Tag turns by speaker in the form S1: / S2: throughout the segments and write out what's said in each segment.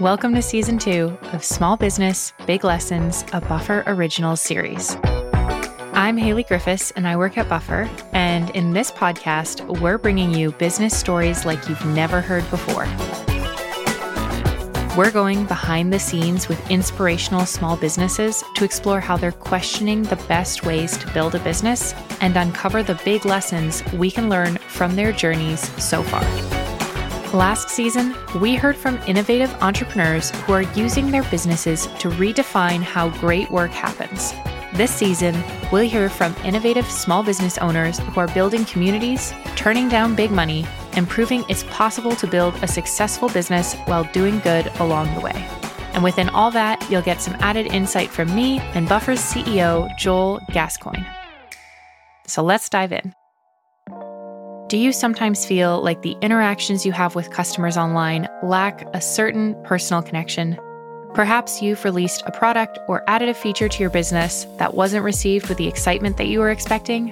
S1: Welcome to season two of Small Business Big Lessons, a Buffer Originals series. I'm Hailley Griffis and I work at Buffer. And in this podcast, we're bringing you business stories like you've never heard before. We're going behind the scenes with inspirational small businesses to explore how they're questioning the best ways to build a business and uncover the big lessons we can learn from their journeys so far. Last season, we heard from innovative entrepreneurs who are using their businesses to redefine how great work happens. This season, we'll hear from innovative small business owners who are building communities, turning down big money, and proving it's possible to build a successful business while doing good along the way. And within all that, you'll get some added insight from me and Buffer's CEO, Joel Gascoigne. So let's dive in. Do you sometimes feel like the interactions you have with customers online lack a certain personal connection? Perhaps you've released a product or added a feature to your business that wasn't received with the excitement that you were expecting?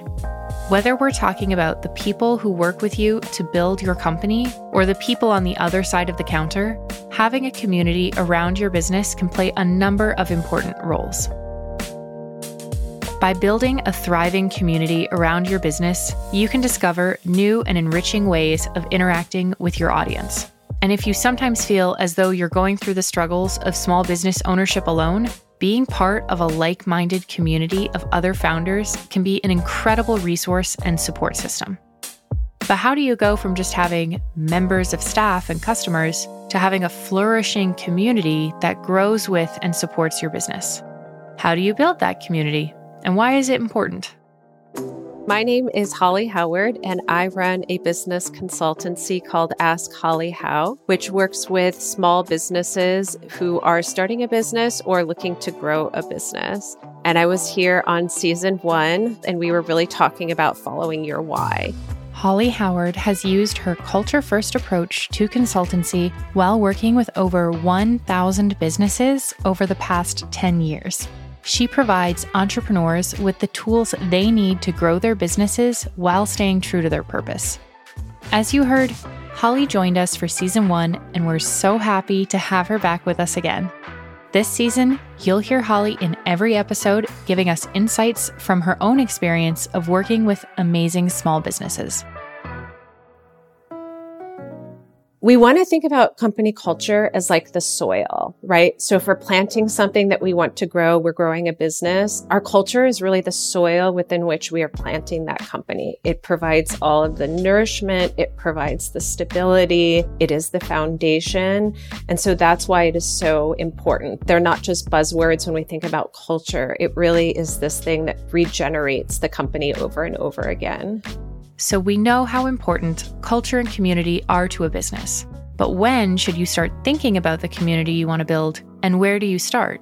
S1: Whether we're talking about the people who work with you to build your company or the people on the other side of the counter, having a community around your business can play a number of important roles. By building a thriving community around your business, you can discover new and enriching ways of interacting with your audience. And if you sometimes feel as though you're going through the struggles of small business ownership alone, being part of a like minded community of other founders can be an incredible resource and support system. But how do you go from just having members of staff and customers to having a flourishing community that grows with and supports your business? How do you build that community? And why is it important?
S2: My name is Holly Howard, and I run a business consultancy called Ask Holly How, which works with small businesses who are starting a business or looking to grow a business. And I was here on season one, and we were really talking about following your why.
S1: Holly Howard has used her culture first approach to consultancy while working with over 1,000 businesses over the past 10 years. She provides entrepreneurs with the tools they need to grow their businesses while staying true to their purpose. As you heard, Holly joined us for season one, and we're so happy to have her back with us again. This season, you'll hear Holly in every episode giving us insights from her own experience of working with amazing small businesses.
S2: We want to think about company culture as like the soil, right? So if we're planting something that we want to grow, we're growing a business, our culture is really the soil within which we are planting that company. It provides all of the nourishment. It provides the stability. It is the foundation. And so that's why it is so important. They're not just buzzwords when we think about culture. It really is this thing that regenerates the company over and over again.
S1: So we know how important culture and community are to a business. But when should you start thinking about the community you want to build, and where do you start?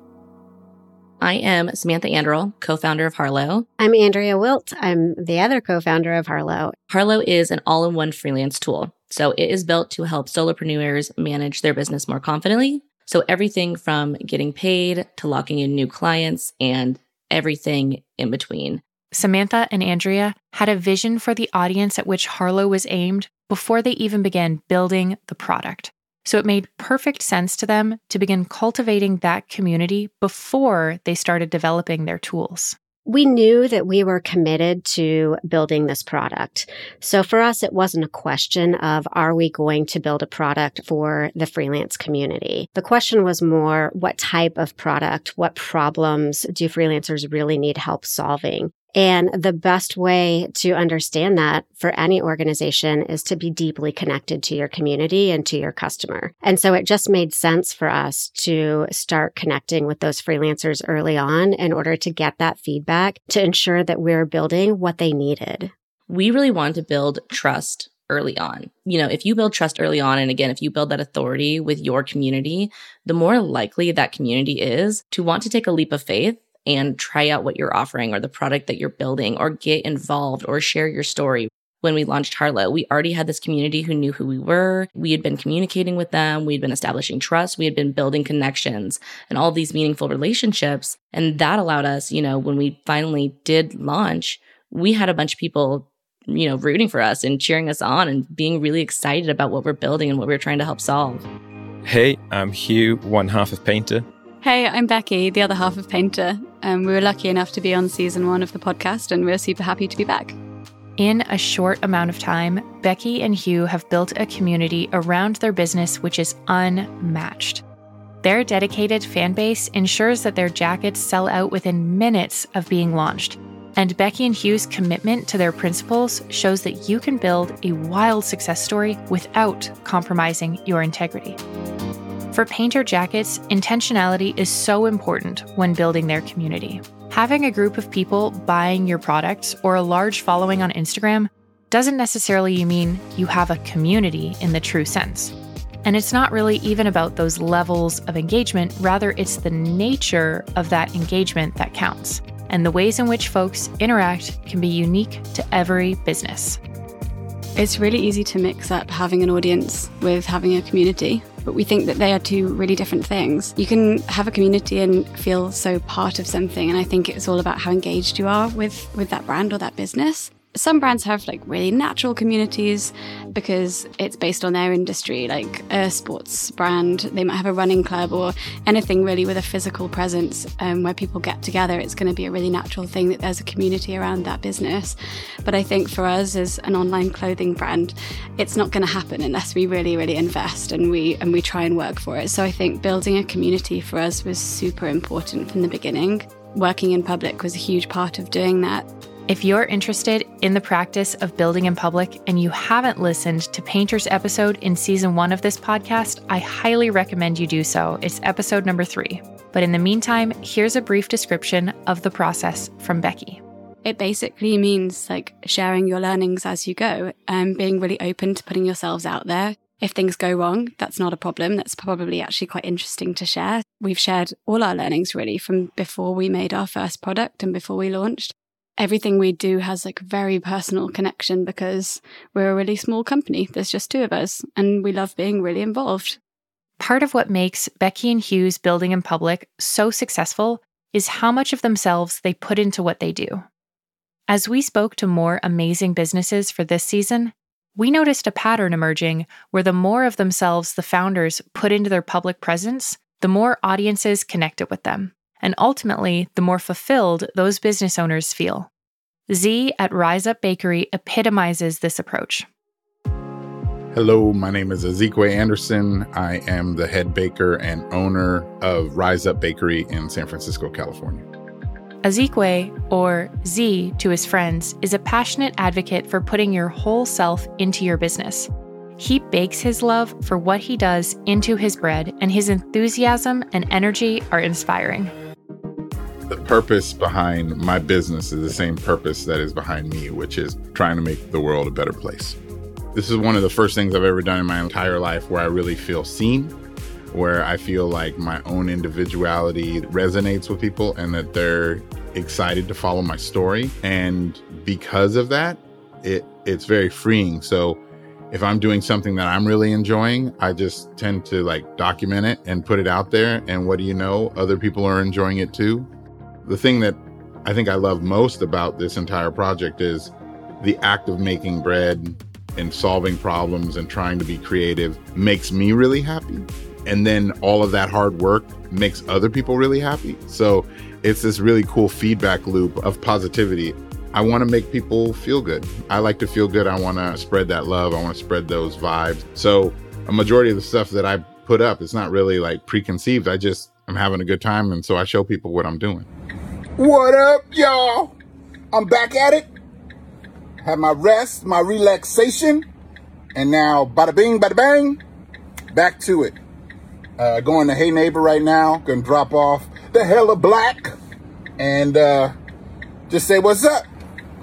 S3: I am Samantha Anderl, co founder of Harlow.
S4: I'm Andrea Wildt. I'm the other co founder of Harlow.
S3: Harlow is an all in one freelance tool. So it is built to help solopreneurs manage their business more confidently. So everything from getting paid to locking in new clients and everything in between.
S1: Samantha and Andrea had a vision for the audience at which Harlow was aimed before they even began building the product. So it made perfect sense to them to begin cultivating that community before they started developing their tools.
S4: We knew that we were committed to building this product. So for us, it wasn't a question of, are we going to build a product for the freelance community? The question was more, what type of product, what problems do freelancers really need help solving? And the best way to understand that for any organization is to be deeply connected to your community and to your customer. And so it just made sense for us to start connecting with those freelancers early on in order to get that feedback to ensure that we're building what they needed.
S3: We really wanted to build trust early on. You know, if you build trust early on, and again, if you build that authority with your community, the more likely that community is to want to take a leap of faith and try out what you're offering or the product that you're building or get involved or share your story. When we launched Harlow, we already had this community who knew who we were. We had been communicating with them. We'd been establishing trust. We had been building connections and all these meaningful relationships. And that allowed us, you know, when we finally did launch, we had a bunch of people you know, rooting for us and cheering us on and being really excited about what we're building and what we're trying to help solve.
S5: Hey, I'm Hugh, one half of Painter.
S6: Hey, I'm Becky, the other half of Painter. Um, we were lucky enough to be on season one of the podcast, and we're super happy to be back.
S1: In a short amount of time, Becky and Hugh have built a community around their business which is unmatched. Their dedicated fan base ensures that their jackets sell out within minutes of being launched. And Becky and Hugh's commitment to their principles shows that you can build a wild success story without compromising your integrity. For painter jackets, intentionality is so important when building their community. Having a group of people buying your products or a large following on Instagram doesn't necessarily mean you have a community in the true sense. And it's not really even about those levels of engagement, rather, it's the nature of that engagement that counts. And the ways in which folks interact can be unique to every business.
S6: It's really easy to mix up having an audience with having a community, but we think that they are two really different things. You can have a community and feel so part of something, and I think it's all about how engaged you are with with that brand or that business some brands have like really natural communities because it's based on their industry, like a sports brand. They might have a running club or anything really with a physical presence um, where people get together. It's going to be a really natural thing that there's a community around that business. But I think for us as an online clothing brand, it's not going to happen unless we really, really invest and we and we try and work for it. So I think building a community for us was super important from the beginning. Working in public was a huge part of doing that.
S1: If you're interested in the practice of building in public and you haven't listened to Painter's episode in season one of this podcast, I highly recommend you do so. It's episode number three. But in the meantime, here's a brief description of the process from Becky.
S6: It basically means like sharing your learnings as you go and being really open to putting yourselves out there. If things go wrong, that's not a problem. That's probably actually quite interesting to share. We've shared all our learnings really from before we made our first product and before we launched everything we do has like very personal connection because we're a really small company. There's just two of us and we love being really involved.
S1: Part of what makes Becky and Hugh's building in public so successful is how much of themselves they put into what they do. As we spoke to more amazing businesses for this season, we noticed a pattern emerging where the more of themselves the founders put into their public presence, the more audiences connected with them and ultimately, the more fulfilled those business owners feel. Z at Rize Up Bakery epitomizes this approach.
S7: Hello, my name is Azikiwee Anderson. I am the head baker and owner of Rize Up Bakery in San Francisco, California.
S1: Azikiwee, or Z to his friends, is a passionate advocate for putting your whole self into your business. He bakes his love for what he does into his bread, and his enthusiasm and energy are inspiring
S7: the purpose behind my business is the same purpose that is behind me, which is trying to make the world a better place. This is one of the first things I've ever done in my entire life where I really feel seen, where I feel like my own individuality resonates with people and that they're excited to follow my story. And because of that, it it's very freeing. So if I'm doing something that I'm really enjoying, I just tend to like document it and put it out there. And what do you know? Other people are enjoying it too. The thing that I think I love most about this entire project is the act of making bread and solving problems and trying to be creative makes me really happy. And then all of that hard work makes other people really happy. So it's this really cool feedback loop of positivity. I want to make people feel good. I like to feel good. I want to spread that love. I want to spread those vibes. So a majority of the stuff that I put up, it's not really like preconceived. I just, I'm having a good time. And so I show people what I'm doing.
S8: What up, y'all? I'm back at it. Have my rest, my relaxation, and now bada bing, bada bang, back to it. Uh, going to Hey Neighbor right now. Gonna drop off the hella black and uh, just say what's up.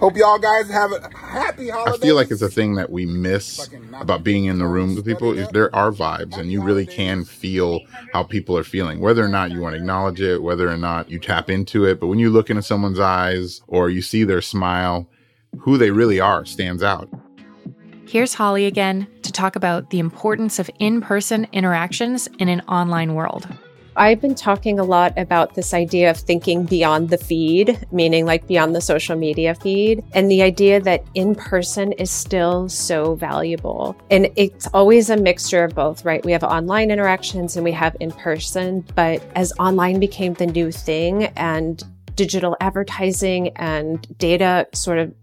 S8: Hope y'all guys have a happy holiday.
S7: I feel like it's a thing that we miss about being in the room with people is there are vibes and you really can feel how people are feeling, whether or not you want to acknowledge it, whether or not you tap into it. But when you look into someone's eyes or you see their smile, who they really are stands out.
S1: Here's Holly again to talk about the importance of in person interactions in an online world.
S2: I've been talking a lot about this idea of thinking beyond the feed, meaning like beyond the social media feed, and the idea that in person is still so valuable. And it's always a mixture of both, right? We have online interactions and we have in person, but as online became the new thing and digital advertising and data sort of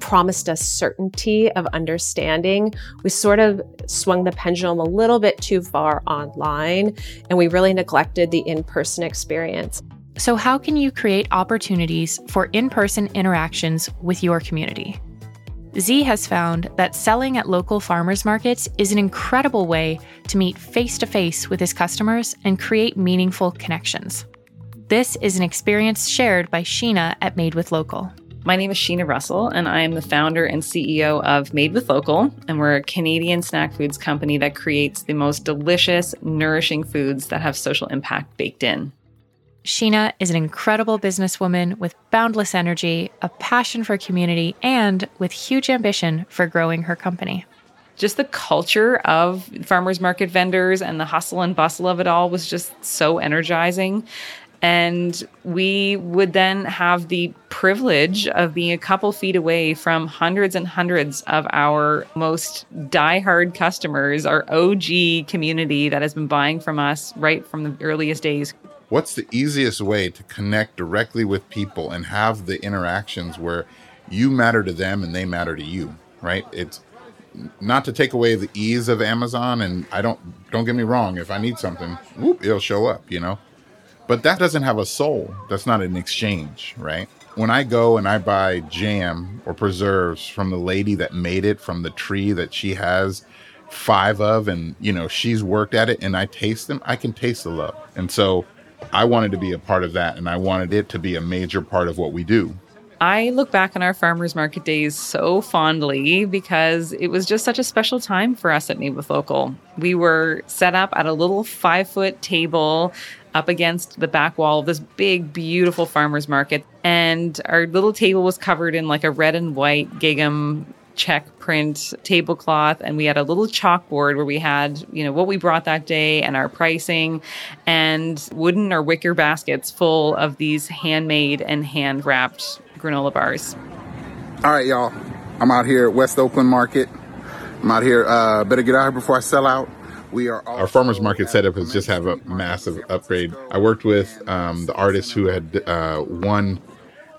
S2: promised us certainty of understanding, we sort of swung the pendulum a little bit too far online and we really neglected the in person experience.
S1: So, how can you create opportunities for in person interactions with your community? Z has found that selling at local farmers markets is an incredible way to meet face to face with his customers and create meaningful connections. This is an experience shared by Sheena at Made with Local.
S9: My name is Sheena Russell, and I am the founder and CEO of Made with Local. And we're a Canadian snack foods company that creates the most delicious, nourishing foods that have social impact baked in.
S1: Sheena is an incredible businesswoman with boundless energy, a passion for community, and with huge ambition for growing her company.
S9: Just the culture of farmers market vendors and the hustle and bustle of it all was just so energizing. And we would then have the privilege of being a couple feet away from hundreds and hundreds of our most diehard customers, our OG community that has been buying from us right from the earliest days.
S7: What's the easiest way to connect directly with people and have the interactions where you matter to them and they matter to you, right? It's not to take away the ease of Amazon and I don't don't get me wrong, if I need something, whoop, it'll show up, you know but that doesn't have a soul. That's not an exchange, right? When I go and I buy jam or preserves from the lady that made it from the tree that she has five of and you know she's worked at it and I taste them, I can taste the love. And so I wanted to be a part of that and I wanted it to be a major part of what we do.
S9: I look back on our farmers market days so fondly because it was just such a special time for us at with Local. We were set up at a little five foot table up against the back wall of this big, beautiful farmer's market. And our little table was covered in like a red and white gingham check print tablecloth. And we had a little chalkboard where we had you know what we brought that day and our pricing and wooden or wicker baskets full of these handmade and hand wrapped granola bars.
S8: All right y'all. I'm out here at west oakland market. I'm out here uh, better get out here before i sell out we are
S7: our farmers market setup has just have a massive upgrade. I worked with um, the artist who had uh, won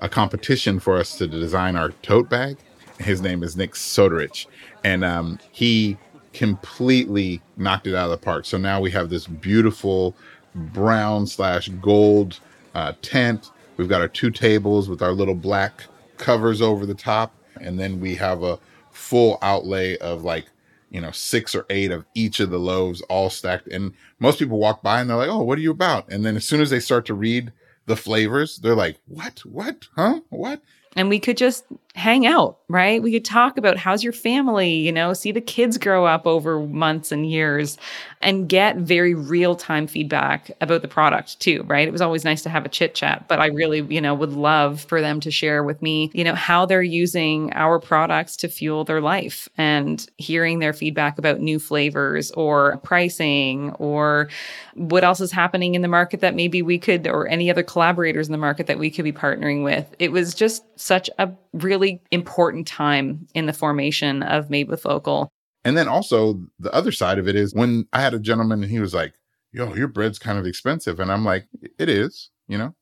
S7: a competition for us to design our tote bag. His name is Nick Soderich, and um, he completely knocked it out of the park. So now we have this beautiful brown slash gold uh, tent. We've got our two tables with our little black covers over the top, and then we have a full outlay of like you know, six or eight of each of the loaves all stacked. And most people walk by and they're like, Oh, what are you about? And then as soon as they start to read the flavors, they're like, What? What? Huh? What?
S9: And we could just hang out, right? We could talk about how's your family, you know, see the kids grow up over months and years and get very real time feedback about the product too, right? It was always nice to have a chit chat, but I really, you know, would love for them to share with me, you know, how they're using our products to fuel their life and hearing their feedback about new flavors or pricing or what else is happening in the market that maybe we could, or any other collaborators in the market that we could be partnering with. It was just such a really important time in the formation of Made with Local.
S7: And then also the other side of it is when I had a gentleman and he was like, yo, your bread's kind of expensive. And I'm like, it is, you know?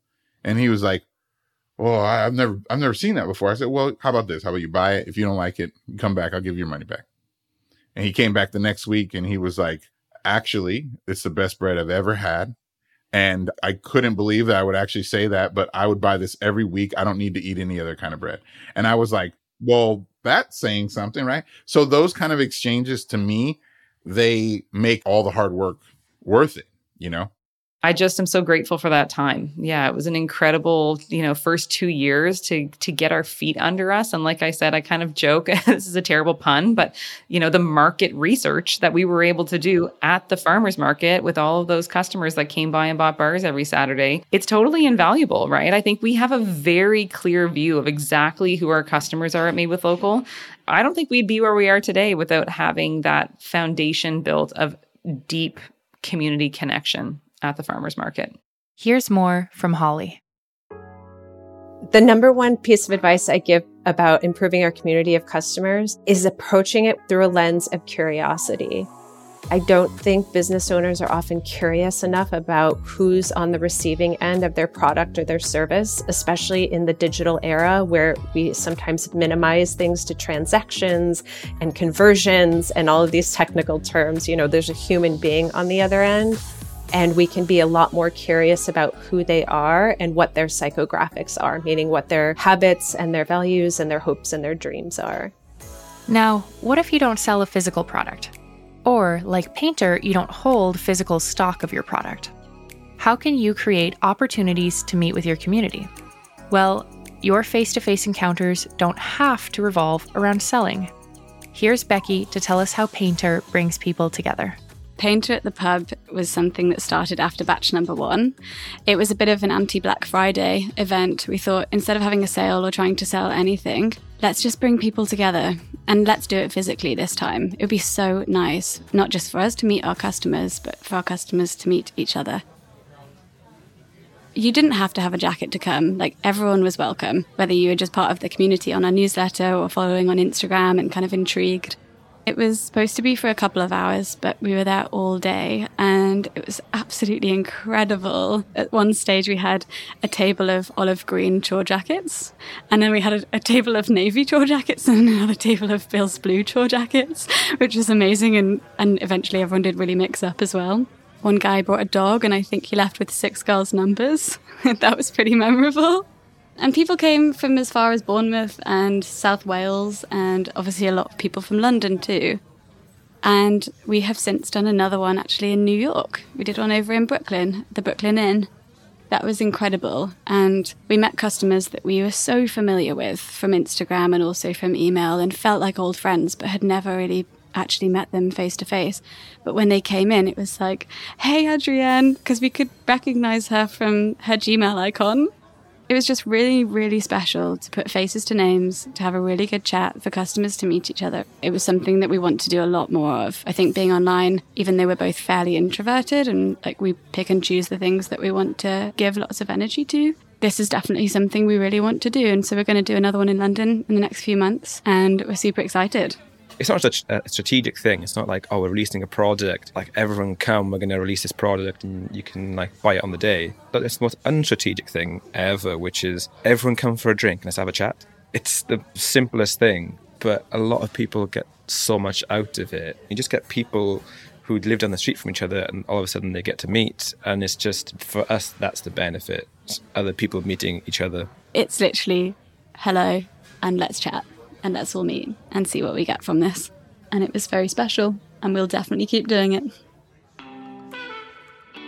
S7: And he was like, well, I've never, I've never seen that before. I said, well, how about this? How about you buy it? If you don't like it, come back. I'll give you your money back. And he came back the next week and he was like, actually, it's the best bread I've ever had. And I couldn't believe that I would actually say that, but I would buy this every week. I don't need to eat any other kind of bread. And I was like, well, that's saying something, right? So those kind of exchanges to me, they make all the hard work worth it, you know?
S9: I just am so grateful for that time. Yeah, it was an incredible, you know, first 2 years to to get our feet under us and like I said, I kind of joke this is a terrible pun, but you know, the market research that we were able to do at the farmers market with all of those customers that came by and bought bars every Saturday, it's totally invaluable, right? I think we have a very clear view of exactly who our customers are at Made with Local. I don't think we'd be where we are today without having that foundation built of deep community connection at the farmer's market.
S1: Here's more from Holly.
S2: The number one piece of advice I give about improving our community of customers is approaching it through a lens of curiosity. I don't think business owners are often curious enough about who's on the receiving end of their product or their service, especially in the digital era where we sometimes minimize things to transactions and conversions and all of these technical terms. You know, there's a human being on the other end. And we can be a lot more curious about who they are and what their psychographics are, meaning what their habits and their values and their hopes and their dreams are.
S1: Now, what if you don't sell a physical product? Or, like Painter, you don't hold physical stock of your product. How can you create opportunities to meet with your community? Well, your face to face encounters don't have to revolve around selling. Here's Becky to tell us how Painter brings people together.
S6: Painter at the pub was something that started after batch number one. It was a bit of an anti Black Friday event. We thought instead of having a sale or trying to sell anything, let's just bring people together and let's do it physically this time. It would be so nice, not just for us to meet our customers, but for our customers to meet each other. You didn't have to have a jacket to come. Like everyone was welcome, whether you were just part of the community on our newsletter or following on Instagram and kind of intrigued. It was supposed to be for a couple of hours, but we were there all day and it was absolutely incredible. At one stage, we had a table of olive green chore jackets, and then we had a, a table of navy chore jackets and another table of Bill's blue chore jackets, which was amazing. And, and eventually, everyone did really mix up as well. One guy brought a dog, and I think he left with six girls' numbers. that was pretty memorable. And people came from as far as Bournemouth and South Wales, and obviously a lot of people from London too. And we have since done another one actually in New York. We did one over in Brooklyn, the Brooklyn Inn. That was incredible. And we met customers that we were so familiar with from Instagram and also from email and felt like old friends, but had never really actually met them face to face. But when they came in, it was like, hey, Adrienne, because we could recognize her from her Gmail icon it was just really, really special to put faces to names, to have a really good chat, for customers to meet each other. It was something that we want to do a lot more of. I think being online, even though we're both fairly introverted and like we pick and choose the things that we want to give lots of energy to, this is definitely something we really want to do. And so we're going to do another one in London in the next few months, and we're super excited
S5: it's not such a strategic thing. It's not like, oh, we're releasing a product, like everyone come, we're going to release this product and you can like buy it on the day. But it's the most unstrategic thing ever, which is everyone come for a drink and let's have a chat. It's the simplest thing, but a lot of people get so much out of it. You just get people who live down the street from each other and all of a sudden they get to meet. And it's just, for us, that's the benefit. Other people meeting each other.
S6: It's literally hello and let's chat and let's all meet and see what we get from this. And it was very special, and we'll definitely keep doing it.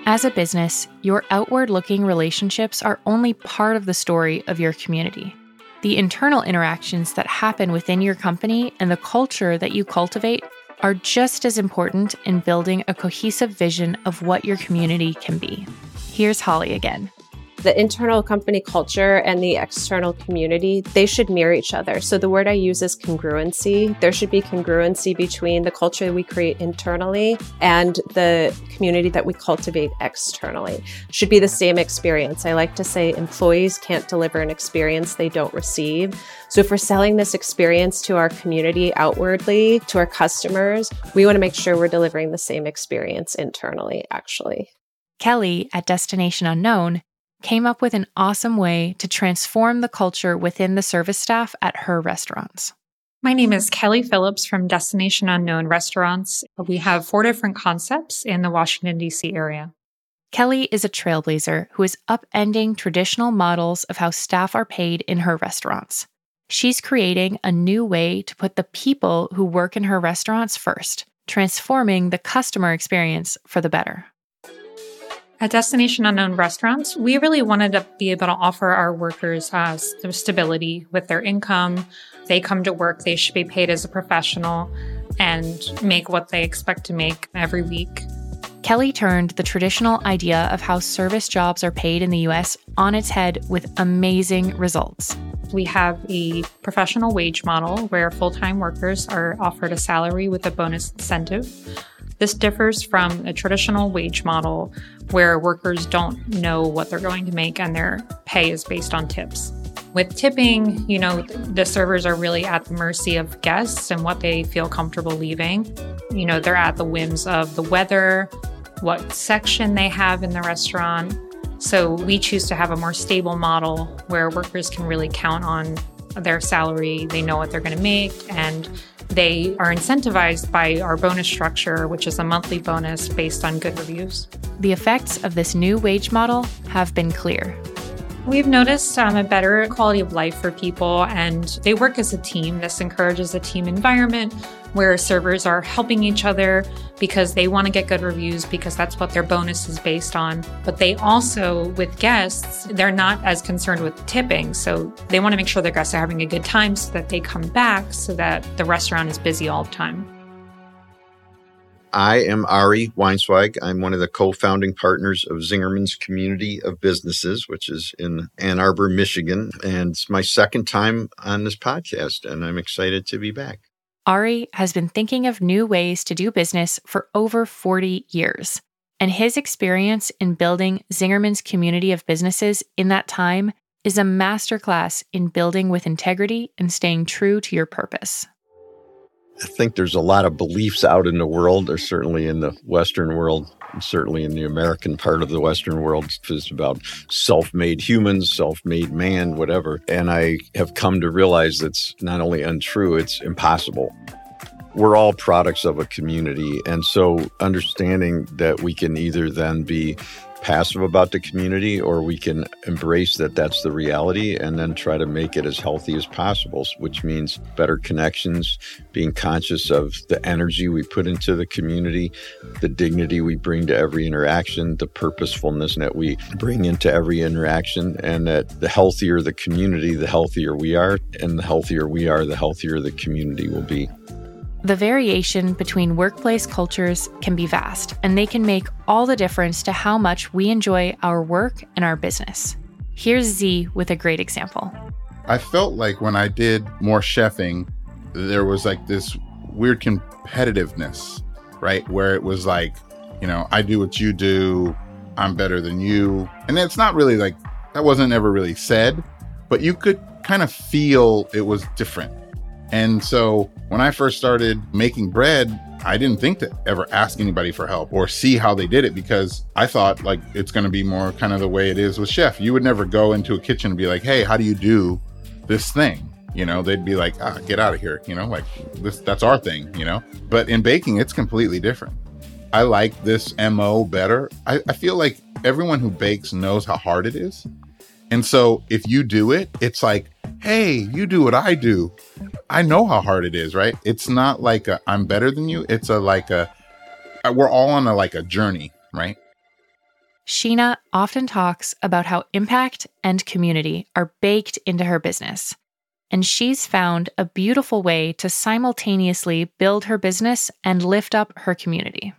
S1: As a business, your outward looking relationships are only part of the story of your community. The internal interactions that happen within your company and the culture that you cultivate are just as important in building a cohesive vision of what your community can be. Here's Holly again
S2: the internal company culture and the external community, they should mirror each other. So the word I use is congruency. There should be congruency between the culture we create internally and the community that we cultivate externally. Should be the same experience. I like to say employees can't deliver an experience they don't receive. So if we're selling this experience to our community outwardly, to our customers, we want to make sure we're delivering the same experience internally, actually.
S1: Kelly at Destination Unknown came up with an awesome way to transform the culture within the service staff at her restaurants.
S10: My name is Kelly Phillips from Destination Unknown Restaurants. We have four different concepts in the Washington, D.C. area.
S1: Kelly is a trailblazer who is upending traditional models of how staff are paid in her restaurants. She's creating a new way to put the people who work in her restaurants first, transforming the customer experience for the better.
S10: At Destination Unknown Restaurants, we really wanted to be able to offer our workers uh, stability with their income. They come to work, they should be paid as a professional and make what they expect to make every week.
S1: Kelly turned the traditional idea of how service jobs are paid in the US on its head with amazing results.
S10: We have a professional wage model where full time workers are offered a salary with a bonus incentive. This differs from a traditional wage model where workers don't know what they're going to make and their pay is based on tips. With tipping, you know, the servers are really at the mercy of guests and what they feel comfortable leaving. You know, they're at the whims of the weather, what section they have in the restaurant. So we choose to have a more stable model where workers can really count on their salary, they know what they're going to make, and they are incentivized by our bonus structure, which is a monthly bonus based on good reviews.
S1: The effects of this new wage model have been clear.
S10: We've noticed um, a better quality of life for people, and they work as a team. This encourages a team environment where servers are helping each other because they want to get good reviews because that's what their bonus is based on. But they also, with guests, they're not as concerned with tipping. So they want to make sure their guests are having a good time so that they come back so that the restaurant is busy all the time.
S11: I am Ari Weinzweig. I'm one of the co-founding partners of Zingerman's Community of Businesses, which is in Ann Arbor, Michigan. And it's my second time on this podcast, and I'm excited to be back.
S1: Ari has been thinking of new ways to do business for over 40 years. And his experience in building Zingerman's community of businesses in that time is a masterclass in building with integrity and staying true to your purpose.
S11: I think there's a lot of beliefs out in the world. or certainly in the Western world, certainly in the American part of the Western world, it's about self made humans, self made man, whatever. And I have come to realize that's not only untrue, it's impossible. We're all products of a community. And so understanding that we can either then be passive about the community or we can embrace that that's the reality and then try to make it as healthy as possible which means better connections being conscious of the energy we put into the community the dignity we bring to every interaction the purposefulness that we bring into every interaction and that the healthier the community the healthier we are and the healthier we are the healthier the community will be
S1: the variation between workplace cultures can be vast, and they can make all the difference to how much we enjoy our work and our business. Here's Z with a great example.
S7: I felt like when I did more chefing, there was like this weird competitiveness, right? Where it was like, you know, I do what you do, I'm better than you. And it's not really like that wasn't ever really said, but you could kind of feel it was different and so when I first started making bread, I didn't think to ever ask anybody for help or see how they did it because I thought like it's going to be more kind of the way it is with chef. You would never go into a kitchen and be like, "Hey, how do you do this thing?" You know, they'd be like, "Ah, get out of here." You know, like this that's our thing, you know? But in baking, it's completely different. I like this MO better. I, I feel like everyone who bakes knows how hard it is. And so if you do it, it's like, hey, you do what I do. I know how hard it is, right? It's not like i am better than you. It's a like a uh, we're all on a like a journey, right?
S1: Sheena often talks about how impact and community are baked into her business. And she's found a beautiful way to simultaneously build her business and lift up her community.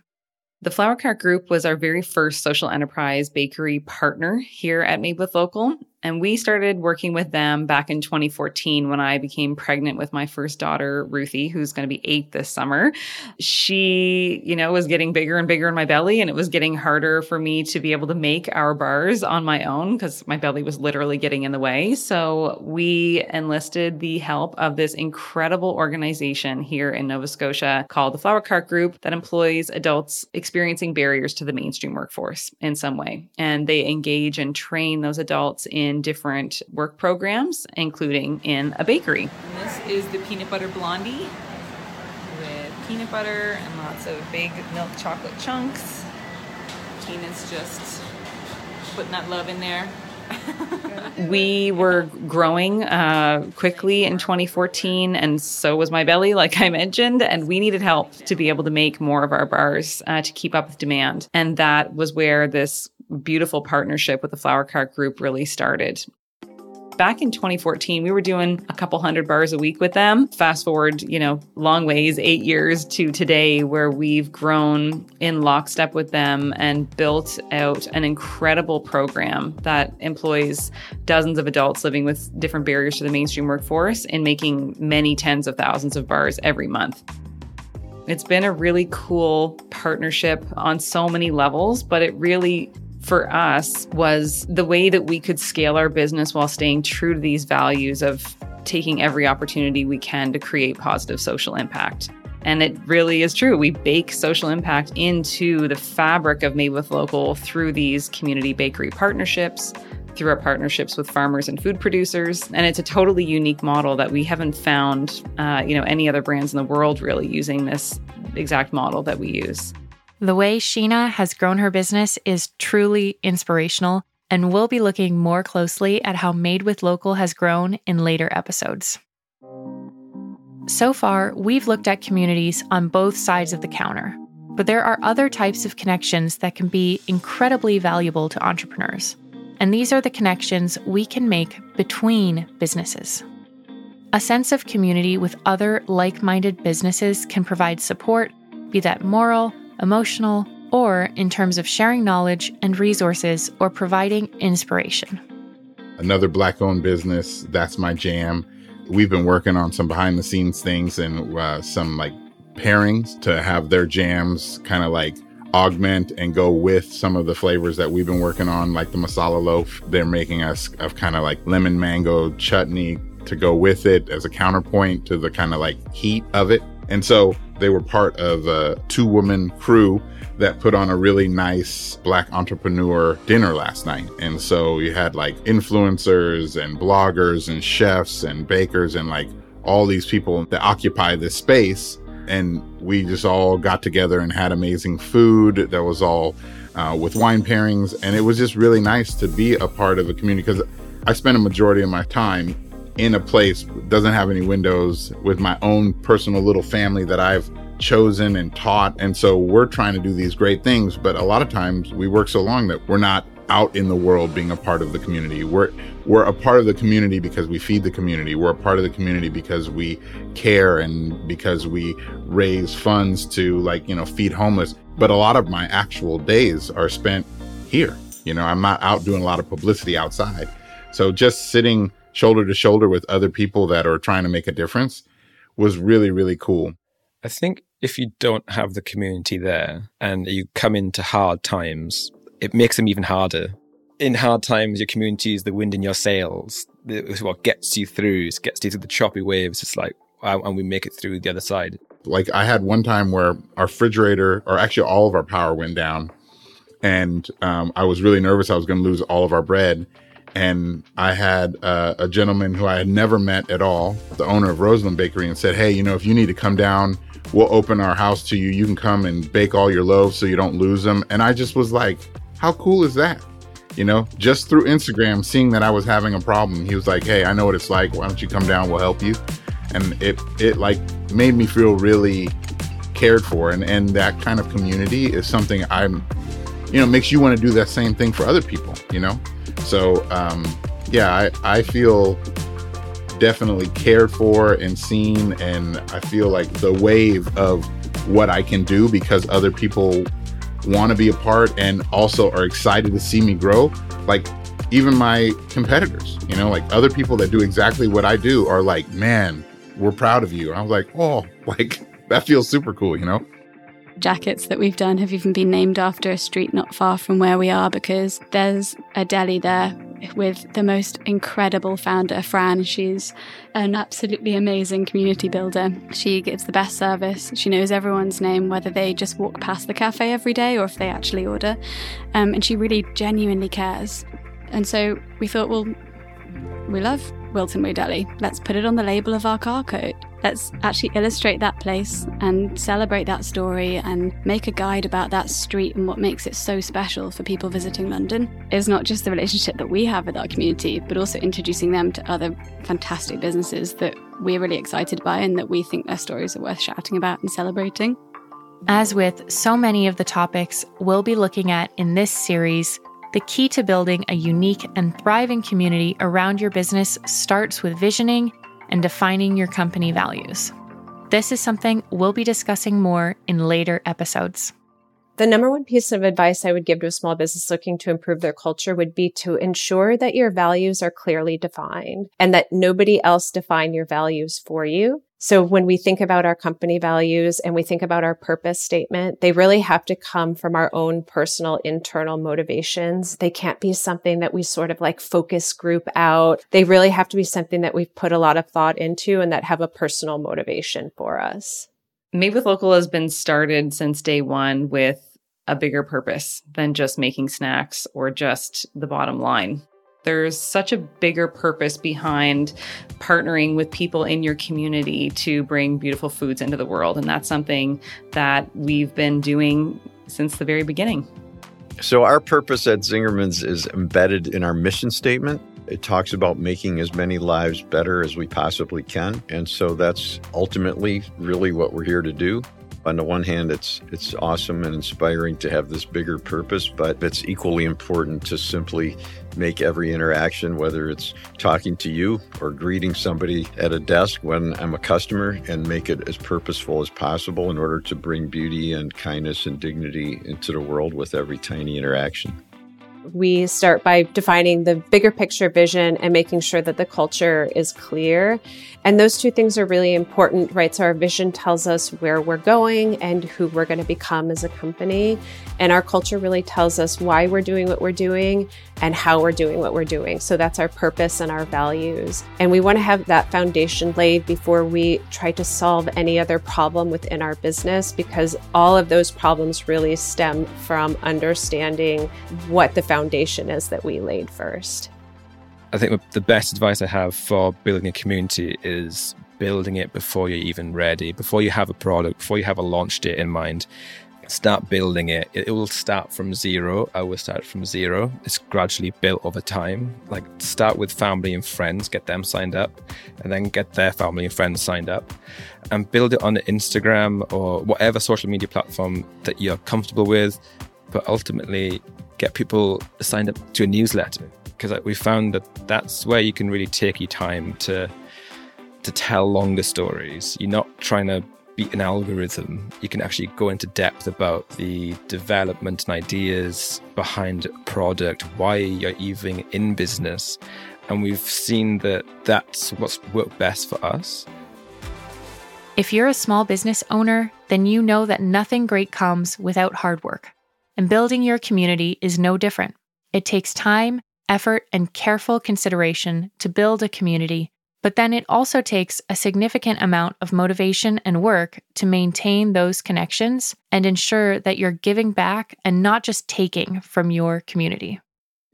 S9: The Flower Cart Group was our very first social enterprise bakery partner here at Made with Local. And we started working with them back in 2014 when I became pregnant with my first daughter, Ruthie, who's going to be eight this summer. She, you know, was getting bigger and bigger in my belly, and it was getting harder for me to be able to make our bars on my own because my belly was literally getting in the way. So we enlisted the help of this incredible organization here in Nova Scotia called the Flower Cart Group that employs adults experiencing barriers to the mainstream workforce in some way. And they engage and train those adults in in different work programs, including in a bakery. And this is the peanut butter blondie with peanut butter and lots of big milk chocolate chunks. Keenan's just putting that love in there. we were growing uh, quickly in 2014, and so was my belly, like I mentioned. And we needed help to be able to make more of our bars uh, to keep up with demand. And that was where this beautiful partnership with the Flower Cart Group really started. Back in 2014, we were doing a couple hundred bars a week with them. Fast forward, you know, long ways, eight years to today, where we've grown in lockstep with them and built out an incredible program that employs dozens of adults living with different barriers to the mainstream workforce and making many tens of thousands of bars every month. It's been a really cool partnership on so many levels, but it really for us was the way that we could scale our business while staying true to these values of taking every opportunity we can to create positive social impact. And it really is true. We bake social impact into the fabric of Made with Local through these community bakery partnerships, through our partnerships with farmers and food producers. And it's a totally unique model that we haven't found, uh, you know, any other brands in the world really using this exact model that we use.
S1: The way Sheena has grown her business is truly inspirational, and we'll be looking more closely at how Made with Local has grown in later episodes. So far, we've looked at communities on both sides of the counter, but there are other types of connections that can be incredibly valuable to entrepreneurs. And these are the connections we can make between businesses. A sense of community with other like minded businesses can provide support, be that moral, emotional, or in terms of sharing knowledge and resources or providing inspiration.
S7: Another black owned business, that's my jam. We've been working on some behind the scenes things and uh, some like pairings to have their jams kind of like augment and go with some of the flavors that we've been working on, like the masala loaf. They're making us of kind of like lemon mango chutney to go with it as a counterpoint to the kind of like heat of it. And so they were part of a two woman crew that put on a really nice black entrepreneur dinner last night. And so you had like influencers and bloggers and chefs and bakers and like all these people that occupy this space. And we just all got together and had amazing food that was all uh, with wine pairings. And it was just really nice to be a part of a community because I spent a majority of my time in a place doesn't have any windows with my own personal little family that I've chosen and taught. And so we're trying to do these great things, but a lot of times we work so long that we're not out in the world being a part of the community. We're we're a part of the community because we feed the community. We're a part of the community because we care and because we raise funds to like, you know, feed homeless. But a lot of my actual days are spent here. You know, I'm not out doing a lot of publicity outside. So just sitting shoulder to shoulder with other people that are trying to make a difference was really, really cool.
S5: I think if you don't have the community there and you come into hard times, it makes them even harder. In hard times, your community is the wind in your sails. It's what gets you through, it gets you through the choppy waves. It's like, and we make it through the other side.
S7: Like I had one time where our refrigerator, or actually all of our power went down. And um, I was really nervous I was going to lose all of our bread and I had uh, a gentleman who I had never met at all, the owner of Roseland Bakery, and said, "Hey, you know, if you need to come down, we'll open our house to you. You can come and bake all your loaves so you don't lose them." And I just was like, "How cool is that?" You know, just through Instagram, seeing that I was having a problem, he was like, "Hey, I know what it's like. Why don't you come down? We'll help you." And it it like made me feel really cared for, and and that kind of community is something I'm, you know, makes you want to do that same thing for other people. You know. So, um, yeah, I, I feel definitely cared for and seen. And I feel like the wave of what I can do because other people want to be a part and also are excited to see me grow. Like, even my competitors, you know, like other people that do exactly what I do are like, man, we're proud of you. And I was like, oh, like that feels super cool, you know?
S6: Jackets that we've done have even been named after a street not far from where we are because there's a deli there with the most incredible founder, Fran. She's an absolutely amazing community builder. She gives the best service. She knows everyone's name, whether they just walk past the cafe every day or if they actually order. Um, and she really genuinely cares. And so we thought, well, we love Wilton Way. Let's put it on the label of our car coat. Let's actually illustrate that place and celebrate that story and make a guide about that street and what makes it so special for people visiting London. It's not just the relationship that we have with our community, but also introducing them to other fantastic businesses that we're really excited by and that we think their stories are worth shouting about and celebrating.
S1: As with so many of the topics we'll be looking at in this series, the key to building a unique and thriving community around your business starts with visioning and defining your company values. This is something we'll be discussing more in later episodes.
S2: The number one piece of advice I would give to a small business looking to improve their culture would be to ensure that your values are clearly defined and that nobody else define your values for you. So when we think about our company values and we think about our purpose statement, they really have to come from our own personal internal motivations. They can't be something that we sort of like focus group out. They really have to be something that we've put a lot of thought into and that have a personal motivation for us.
S9: Made with Local has been started since day one with a bigger purpose than just making snacks or just the bottom line. There's such a bigger purpose behind partnering with people in your community to bring beautiful foods into the world. And that's something that we've been doing since the very beginning.
S11: So, our purpose at Zingerman's is embedded in our mission statement. It talks about making as many lives better as we possibly can. And so that's ultimately really what we're here to do on the one hand it's it's awesome and inspiring to have this bigger purpose but it's equally important to simply make every interaction whether it's talking to you or greeting somebody at a desk when I'm a customer and make it as purposeful as possible in order to bring beauty and kindness and dignity into the world with every tiny interaction
S2: we start by defining the bigger picture vision and making sure that the culture is clear. And those two things are really important, right? So our vision tells us where we're going and who we're going to become as a company. And our culture really tells us why we're doing what we're doing and how we're doing what we're doing. So that's our purpose and our values. And we want to have that foundation laid before we try to solve any other problem within our business because all of those problems really stem from understanding what the foundation is that we laid first.
S5: I think the best advice I have for building a community is building it before you're even ready, before you have a product, before you have a launch date in mind. Start building it. It will start from zero. I will start from zero. It's gradually built over time. Like start with family and friends, get them signed up, and then get their family and friends signed up, and build it on Instagram or whatever social media platform that you're comfortable with. But ultimately, get people signed up to a newsletter because we found that that's where you can really take your time to to tell longer stories. You're not trying to beat an algorithm. You can actually go into depth about the development and ideas behind a product, why you're even in business. And we've seen that that's what's worked best for us.
S1: If you're a small business owner, then you know that nothing great comes without hard work. And building your community is no different. It takes time, effort, and careful consideration to build a community, but then it also takes a significant amount of motivation and work to maintain those connections and ensure that you're giving back and not just taking from your community.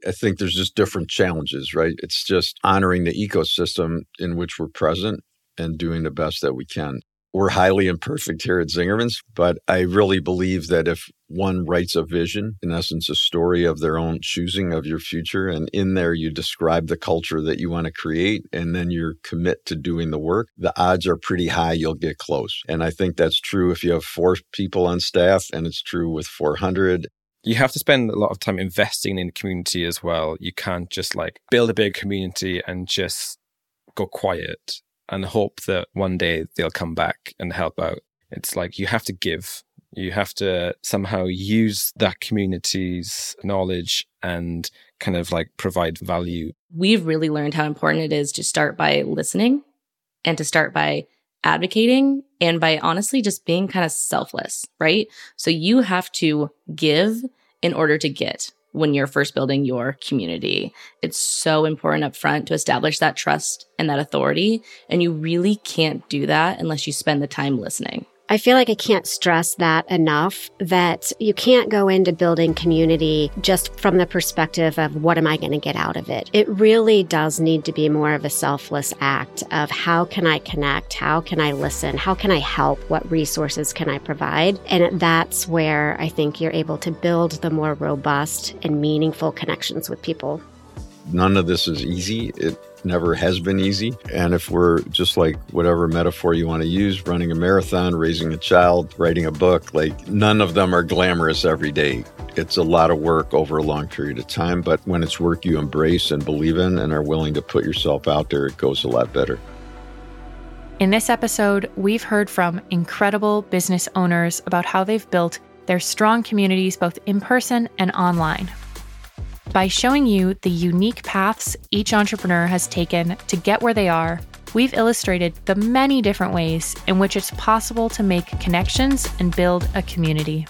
S11: I think there's just different challenges, right? It's just honoring the ecosystem in which we're present and doing the best that we can we're highly imperfect here at Zingerman's, but I really believe that if one writes a vision, in essence, a story of their own choosing of your future, and in there you describe the culture that you want to create, and then you commit to doing the work, the odds are pretty high you'll get close. And I think that's true if you have four people on staff, and it's true with 400
S5: you have to spend a lot of time investing in the community as well. You can't just like build a big community and just go quiet and hope that one day they'll come back and help out. It's like you have to give. You have to somehow use that community's knowledge and kind of like provide value.
S3: We've really learned how important it is to start by listening and to start by advocating and by honestly just being kind of selfless, right? So you have to give in order to get when you're first building your community. It's so important up front to establish that trust and that authority. And you really can't do that unless you spend the time listening.
S4: I feel like I can't stress that enough that you can't go into building community just from the perspective of what am I going to get out of it. It really does need to be more of a selfless act of how can I connect? How can I listen? How can I help? What resources can I provide? And that's where I think you're able to build the more robust and meaningful connections with people.
S11: None of this is easy. It never has been easy. And if we're just like whatever metaphor you want to use, running a marathon, raising a child, writing a book, like none of them are glamorous every day. It's a lot of work over a long period of time. But when it's work you embrace and believe in and are willing to put yourself out there, it goes a lot better.
S1: In this episode, we've heard from incredible business owners about how they've built their strong communities both in person and online by showing you the unique paths each entrepreneur has taken to get where they are, we've illustrated the many different ways in which it's possible to make connections and build a community.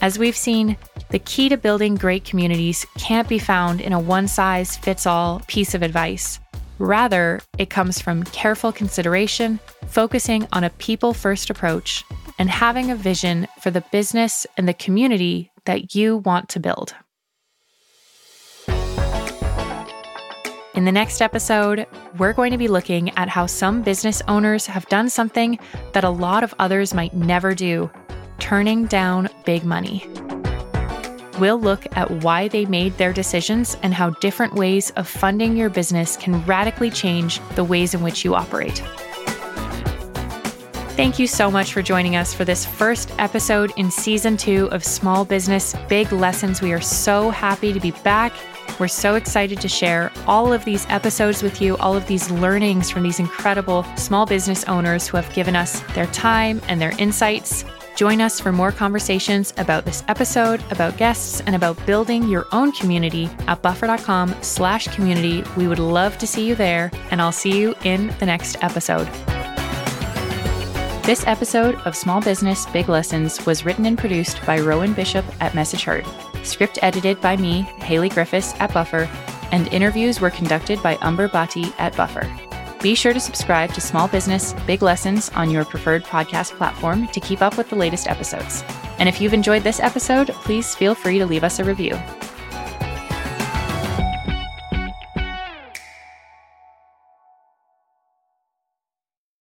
S1: As we've seen, the key to building great communities can't be found in a one size fits all piece of advice. Rather, it comes from careful consideration, focusing on a people first approach, and having a vision for the business and the community that you want to build. In the next episode, we're going to be looking at how some business owners have done something that a lot of others might never do turning down big money. We'll look at why they made their decisions and how different ways of funding your business can radically change the ways in which you operate. Thank you so much for joining us for this first episode in season two of Small Business Big Lessons. We are so happy to be back. We're so excited to share all of these episodes with you, all of these learnings from these incredible small business owners who have given us their time and their insights. Join us for more conversations about this episode, about guests, and about building your own community at buffer.com slash community. We would love to see you there, and I'll see you in the next episode. This episode of Small Business Big Lessons was written and produced by Rowan Bishop at Message Heard, script edited by me, Hailley Griffis at Buffer, and interviews were conducted by Umber Bhatti at Buffer. Be sure to subscribe to Small Business Big Lessons on your preferred podcast platform to keep up with the latest episodes. And if you've enjoyed this episode, please feel free to leave us a review.